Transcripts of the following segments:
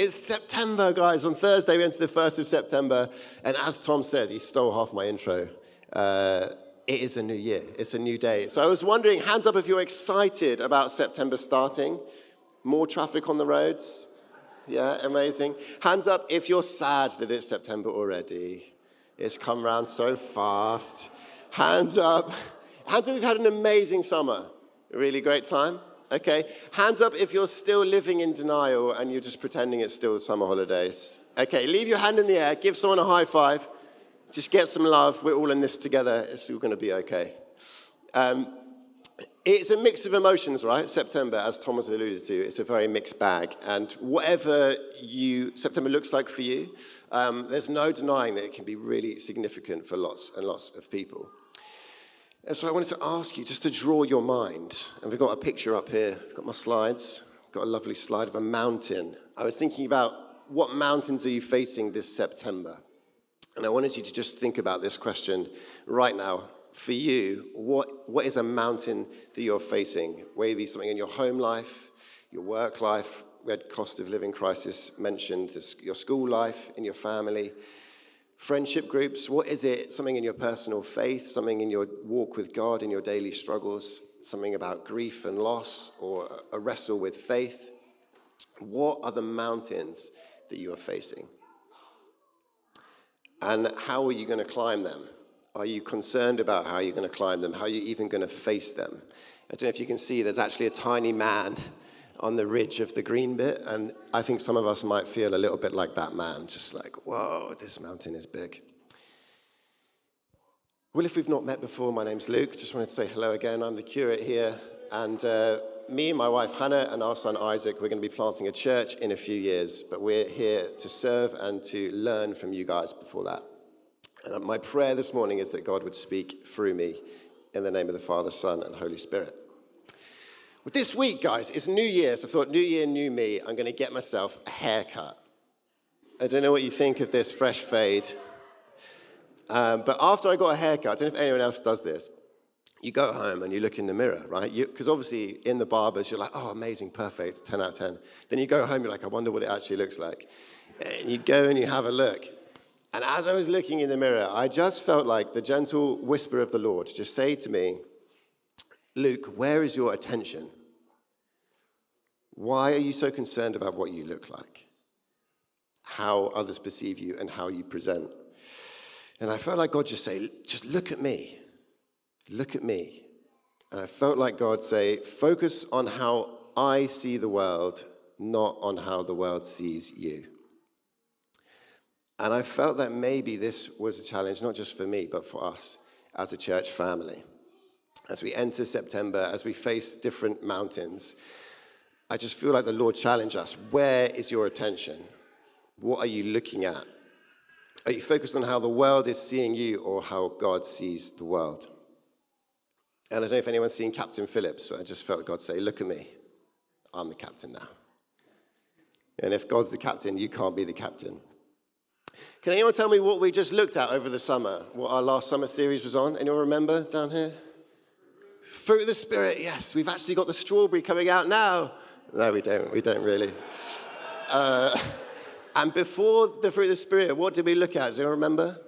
It's September, guys. On Thursday, we enter the 1st of September. And as Tom said, he stole half my intro. Uh, it is a new year, it's a new day. So I was wondering, hands up if you're excited about September starting. More traffic on the roads. Yeah, amazing. Hands up if you're sad that it's September already. It's come round so fast. Hands up. Hands up, we've had an amazing summer. A really great time. Okay. Hands up if you're still living in denial and you're just pretending it's still the summer holidays. Okay, leave your hand in the air, give someone a high five, just get some love. We're all in this together. It's all going to be okay. Um, it's a mix of emotions, right? September, as Thomas alluded to, it's a very mixed bag. And whatever you September looks like for you, um, there's no denying that it can be really significant for lots and lots of people. And so I wanted to ask you just to draw your mind. And we've got a picture up here. I've got my slides. I've got a lovely slide of a mountain. I was thinking about what mountains are you facing this September? And I wanted you to just think about this question right now. For you, what, what is a mountain that you're facing? Maybe something in your home life, your work life. We had cost of living crisis mentioned, your school life, in your family friendship groups? What is it? Something in your personal faith, something in your walk with God, in your daily struggles, something about grief and loss, or a wrestle with faith? What are the mountains that you are facing? And how are you going to climb them? Are you concerned about how you're going to climb them? How are you even going to face them? I don't know if you can see, there's actually a tiny man on the ridge of the green bit. And I think some of us might feel a little bit like that man, just like, whoa, this mountain is big. Well, if we've not met before, my name's Luke. Just wanted to say hello again. I'm the curate here. And uh, me, my wife Hannah, and our son Isaac, we're going to be planting a church in a few years. But we're here to serve and to learn from you guys before that. And my prayer this morning is that God would speak through me in the name of the Father, Son, and Holy Spirit. This week, guys, it's New Year, so I thought, New Year, new me, I'm going to get myself a haircut. I don't know what you think of this fresh fade. Um, but after I got a haircut, I don't know if anyone else does this. You go home and you look in the mirror, right? Because obviously in the barbers, you're like, oh, amazing, perfect, 10 out of 10. Then you go home, you're like, I wonder what it actually looks like. And you go and you have a look. And as I was looking in the mirror, I just felt like the gentle whisper of the Lord just say to me, Luke, where is your attention? Why are you so concerned about what you look like? How others perceive you and how you present? And I felt like God just say, just look at me. Look at me. And I felt like God say, focus on how I see the world, not on how the world sees you. And I felt that maybe this was a challenge, not just for me, but for us as a church family. As we enter September, as we face different mountains, I just feel like the Lord challenged us. Where is your attention? What are you looking at? Are you focused on how the world is seeing you or how God sees the world? And I don't know if anyone's seen Captain Phillips, but I just felt God say, Look at me. I'm the captain now. And if God's the captain, you can't be the captain. Can anyone tell me what we just looked at over the summer? What our last summer series was on? Anyone remember down here? Fruit of the Spirit, yes. We've actually got the strawberry coming out now. No, we don't. We don't really. Uh, and before the fruit of the Spirit, what did we look at? Do you remember?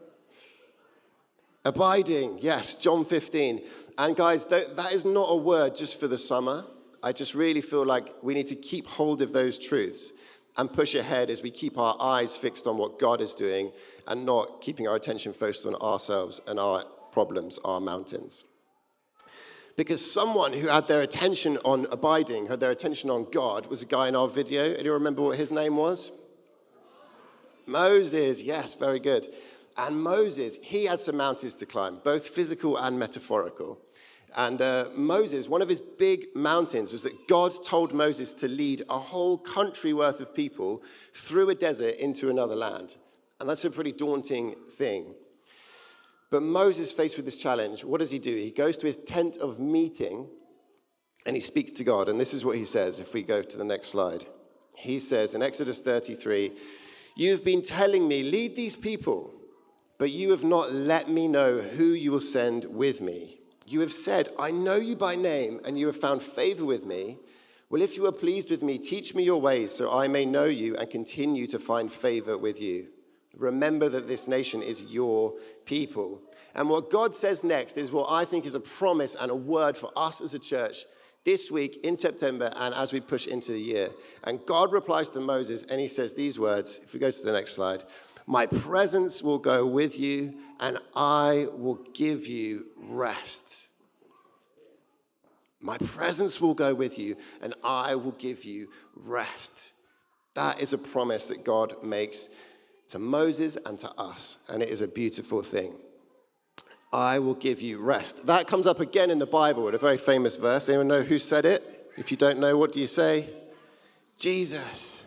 Abiding, yes, John 15. And guys, that, that is not a word just for the summer. I just really feel like we need to keep hold of those truths and push ahead as we keep our eyes fixed on what God is doing and not keeping our attention focused on ourselves and our problems, our mountains. Because someone who had their attention on abiding, had their attention on God, was a guy in our video. Do you remember what his name was? Moses, yes, very good. And Moses, he had some mountains to climb, both physical and metaphorical. And uh, Moses, one of his big mountains was that God told Moses to lead a whole country worth of people through a desert into another land. And that's a pretty daunting thing. But Moses, faced with this challenge, what does he do? He goes to his tent of meeting and he speaks to God. And this is what he says if we go to the next slide. He says in Exodus 33 You've been telling me, lead these people, but you have not let me know who you will send with me. You have said, I know you by name, and you have found favor with me. Well, if you are pleased with me, teach me your ways so I may know you and continue to find favor with you. Remember that this nation is your people. And what God says next is what I think is a promise and a word for us as a church this week in September and as we push into the year. And God replies to Moses and he says these words. If we go to the next slide, my presence will go with you and I will give you rest. My presence will go with you and I will give you rest. That is a promise that God makes to Moses and to us, and it is a beautiful thing. I will give you rest. That comes up again in the Bible in a very famous verse. Anyone know who said it? If you don't know, what do you say? Jesus.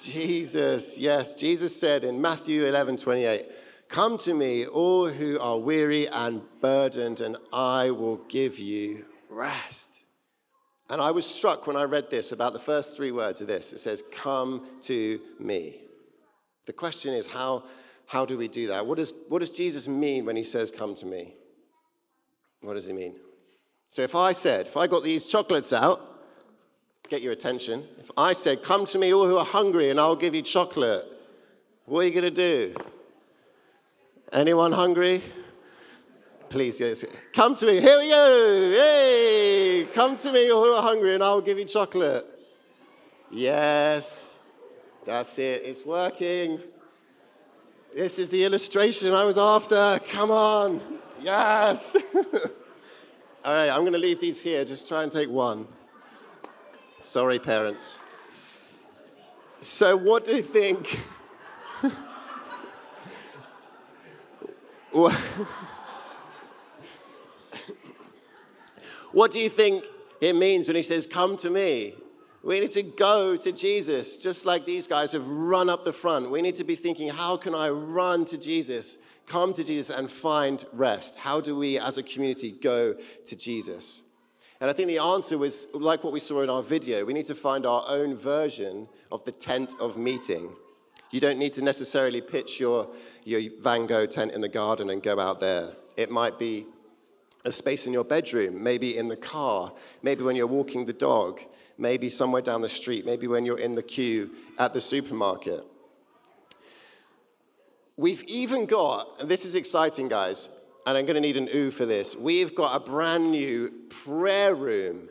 Jesus. Yes, Jesus said in Matthew 11 28, Come to me, all who are weary and burdened, and I will give you rest. And I was struck when I read this about the first three words of this. It says, Come to me. The question is, how, how do we do that? What does, what does Jesus mean when he says, Come to me? What does he mean? So if I said, if I got these chocolates out, get your attention. If I said, Come to me, all who are hungry, and I'll give you chocolate, what are you going to do? Anyone hungry? Please, yes. Come to me. Here we go. Hey, come to me, all who are hungry, and I'll give you chocolate. Yes. That's it, it's working. This is the illustration I was after. Come on. Yes. All right, I'm going to leave these here. Just try and take one. Sorry, parents. So, what do you think? what do you think it means when he says, Come to me? We need to go to Jesus, just like these guys have run up the front. We need to be thinking, how can I run to Jesus, come to Jesus, and find rest? How do we as a community go to Jesus? And I think the answer was like what we saw in our video we need to find our own version of the tent of meeting. You don't need to necessarily pitch your, your Vango tent in the garden and go out there. It might be a space in your bedroom, maybe in the car, maybe when you're walking the dog, maybe somewhere down the street, maybe when you're in the queue at the supermarket. We've even got, and this is exciting, guys, and I'm going to need an ooh for this. We've got a brand new prayer room.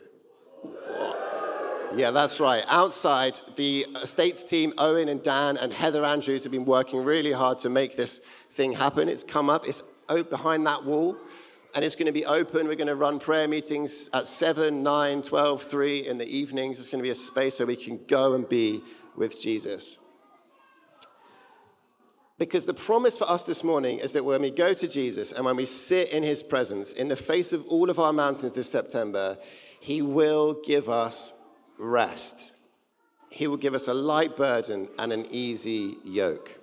Yeah, that's right. Outside, the estates team, Owen and Dan and Heather Andrews, have been working really hard to make this thing happen. It's come up, it's out behind that wall and it's going to be open. We're going to run prayer meetings at 7, 9, 12, 3 in the evenings. It's going to be a space where we can go and be with Jesus. Because the promise for us this morning is that when we go to Jesus and when we sit in his presence, in the face of all of our mountains this September, he will give us rest. He will give us a light burden and an easy yoke.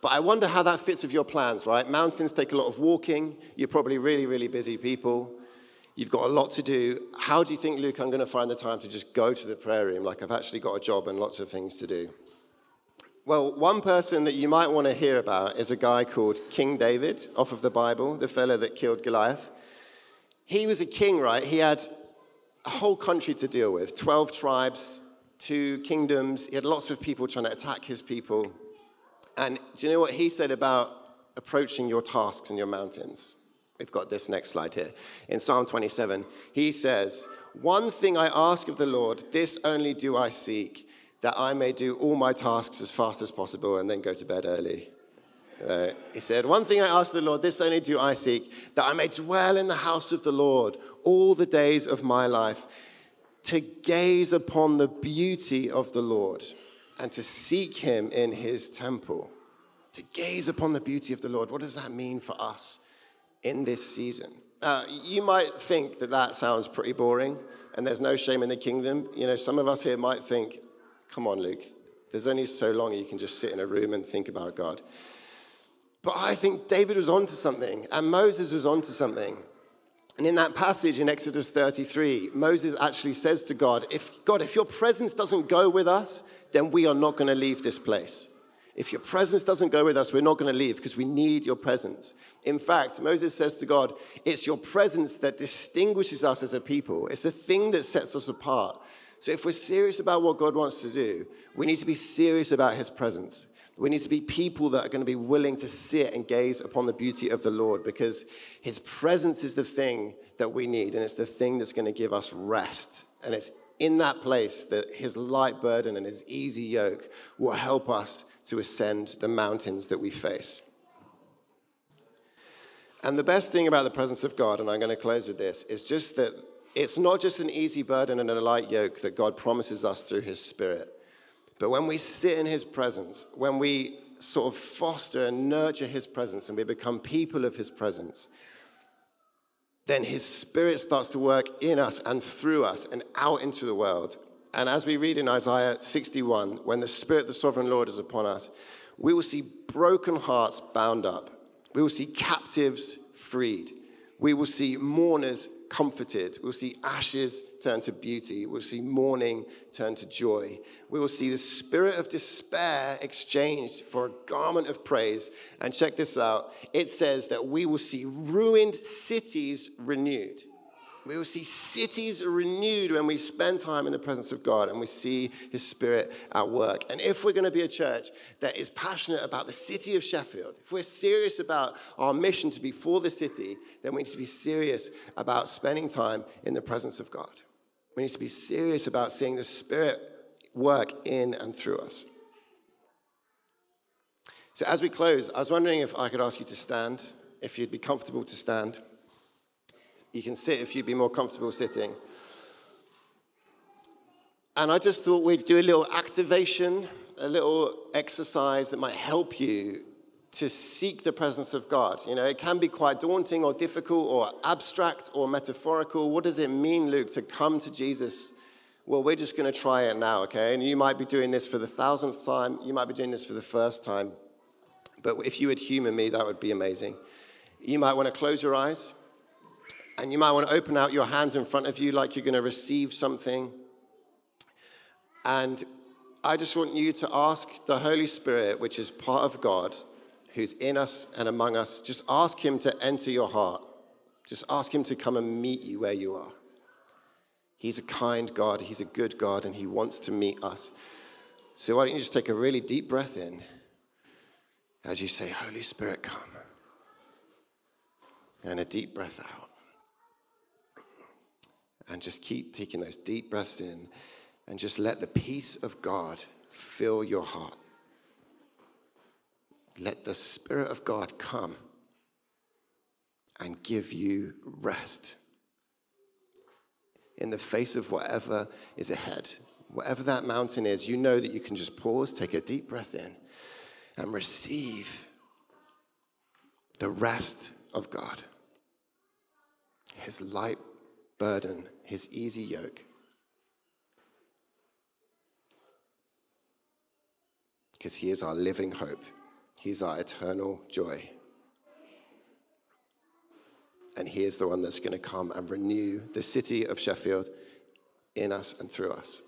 But I wonder how that fits with your plans, right? Mountains take a lot of walking. You're probably really, really busy people. You've got a lot to do. How do you think, Luke, I'm going to find the time to just go to the prayer room? Like I've actually got a job and lots of things to do. Well, one person that you might want to hear about is a guy called King David, off of the Bible, the fellow that killed Goliath. He was a king, right? He had a whole country to deal with 12 tribes, two kingdoms. He had lots of people trying to attack his people. And do you know what he said about approaching your tasks and your mountains? We've got this next slide here. In Psalm 27, he says, One thing I ask of the Lord, this only do I seek, that I may do all my tasks as fast as possible and then go to bed early. Uh, he said, One thing I ask the Lord, this only do I seek, that I may dwell in the house of the Lord all the days of my life, to gaze upon the beauty of the Lord and to seek him in his temple, to gaze upon the beauty of the Lord. What does that mean for us in this season? Uh, you might think that that sounds pretty boring and there's no shame in the kingdom. You know, some of us here might think, come on, Luke, there's only so long you can just sit in a room and think about God. But I think David was onto something and Moses was onto something. And in that passage in Exodus 33, Moses actually says to God, if God, if your presence doesn't go with us, then we are not going to leave this place. If your presence doesn't go with us, we're not going to leave because we need your presence. In fact, Moses says to God, It's your presence that distinguishes us as a people, it's the thing that sets us apart. So if we're serious about what God wants to do, we need to be serious about his presence. We need to be people that are going to be willing to sit and gaze upon the beauty of the Lord because his presence is the thing that we need and it's the thing that's going to give us rest. And it's in that place that his light burden and his easy yoke will help us to ascend the mountains that we face. And the best thing about the presence of God, and I'm going to close with this, is just that it's not just an easy burden and a light yoke that God promises us through his spirit. But when we sit in his presence, when we sort of foster and nurture his presence and we become people of his presence, then his spirit starts to work in us and through us and out into the world. And as we read in Isaiah 61, when the spirit of the sovereign Lord is upon us, we will see broken hearts bound up. We will see captives freed. We will see mourners comforted. We'll see ashes turn to beauty. We'll see mourning turn to joy. We will see the spirit of despair exchanged for a garment of praise. And check this out it says that we will see ruined cities renewed. We will see cities renewed when we spend time in the presence of God and we see His Spirit at work. And if we're going to be a church that is passionate about the city of Sheffield, if we're serious about our mission to be for the city, then we need to be serious about spending time in the presence of God. We need to be serious about seeing the Spirit work in and through us. So, as we close, I was wondering if I could ask you to stand, if you'd be comfortable to stand. You can sit if you'd be more comfortable sitting. And I just thought we'd do a little activation, a little exercise that might help you to seek the presence of God. You know, it can be quite daunting or difficult or abstract or metaphorical. What does it mean, Luke, to come to Jesus? Well, we're just going to try it now, okay? And you might be doing this for the thousandth time, you might be doing this for the first time. But if you would humor me, that would be amazing. You might want to close your eyes. And you might want to open out your hands in front of you like you're going to receive something. And I just want you to ask the Holy Spirit, which is part of God, who's in us and among us, just ask Him to enter your heart. Just ask Him to come and meet you where you are. He's a kind God, He's a good God, and He wants to meet us. So why don't you just take a really deep breath in as you say, Holy Spirit, come. And a deep breath out and just keep taking those deep breaths in and just let the peace of God fill your heart. Let the Spirit of God come and give you rest in the face of whatever is ahead. Whatever that mountain is, you know that you can just pause, take a deep breath in, and receive the rest of God. His light burden, his easy yoke. Because he is our living hope, he's our eternal joy. And he is the one that's going to come and renew the city of Sheffield in us and through us.